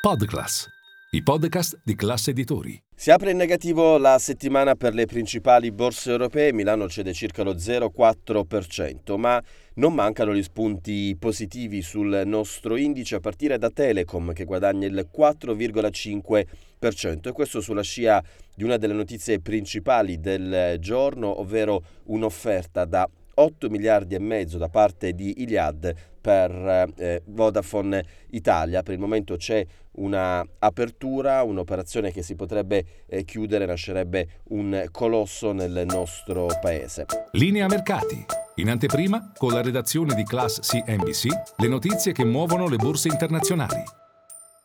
Podclass, i podcast di classe editori. Si apre in negativo la settimana per le principali borse europee, Milano cede circa lo 0,4%, ma non mancano gli spunti positivi sul nostro indice a partire da Telecom che guadagna il 4,5% e questo sulla scia di una delle notizie principali del giorno, ovvero un'offerta da 8 miliardi e mezzo da parte di Iliad per eh, Vodafone Italia. Per il momento c'è una apertura, un'operazione che si potrebbe eh, chiudere, nascerebbe un colosso nel nostro paese. Linea mercati. In anteprima, con la redazione di Class CNBC, le notizie che muovono le borse internazionali.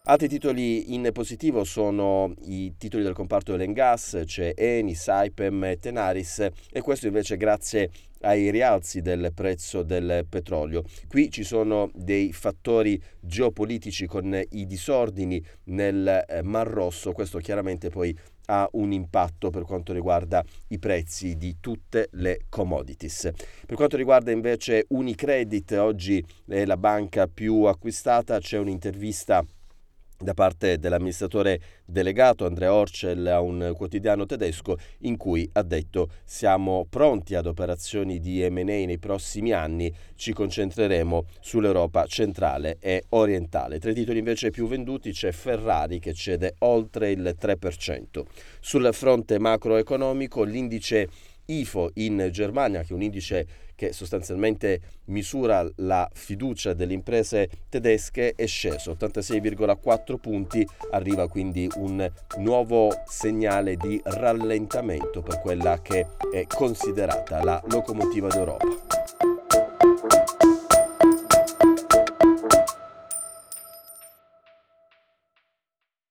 Altri titoli in positivo sono i titoli del comparto oil gas, c'è Eni, Saipem e Tenaris e questo invece grazie ai rialzi del prezzo del petrolio. Qui ci sono dei fattori geopolitici con i disordini nel eh, Mar Rosso, questo chiaramente poi ha un impatto per quanto riguarda i prezzi di tutte le commodities. Per quanto riguarda invece Unicredit, oggi è la banca più acquistata, c'è un'intervista da parte dell'amministratore delegato Andrea Orcel a un quotidiano tedesco in cui ha detto siamo pronti ad operazioni di M&A nei prossimi anni, ci concentreremo sull'Europa centrale e orientale. Tra i titoli invece più venduti c'è Ferrari che cede oltre il 3%. Sul fronte macroeconomico l'indice IFO in Germania, che è un indice che sostanzialmente misura la fiducia delle imprese tedesche, è sceso 86,4 punti, arriva quindi un nuovo segnale di rallentamento per quella che è considerata la locomotiva d'Europa.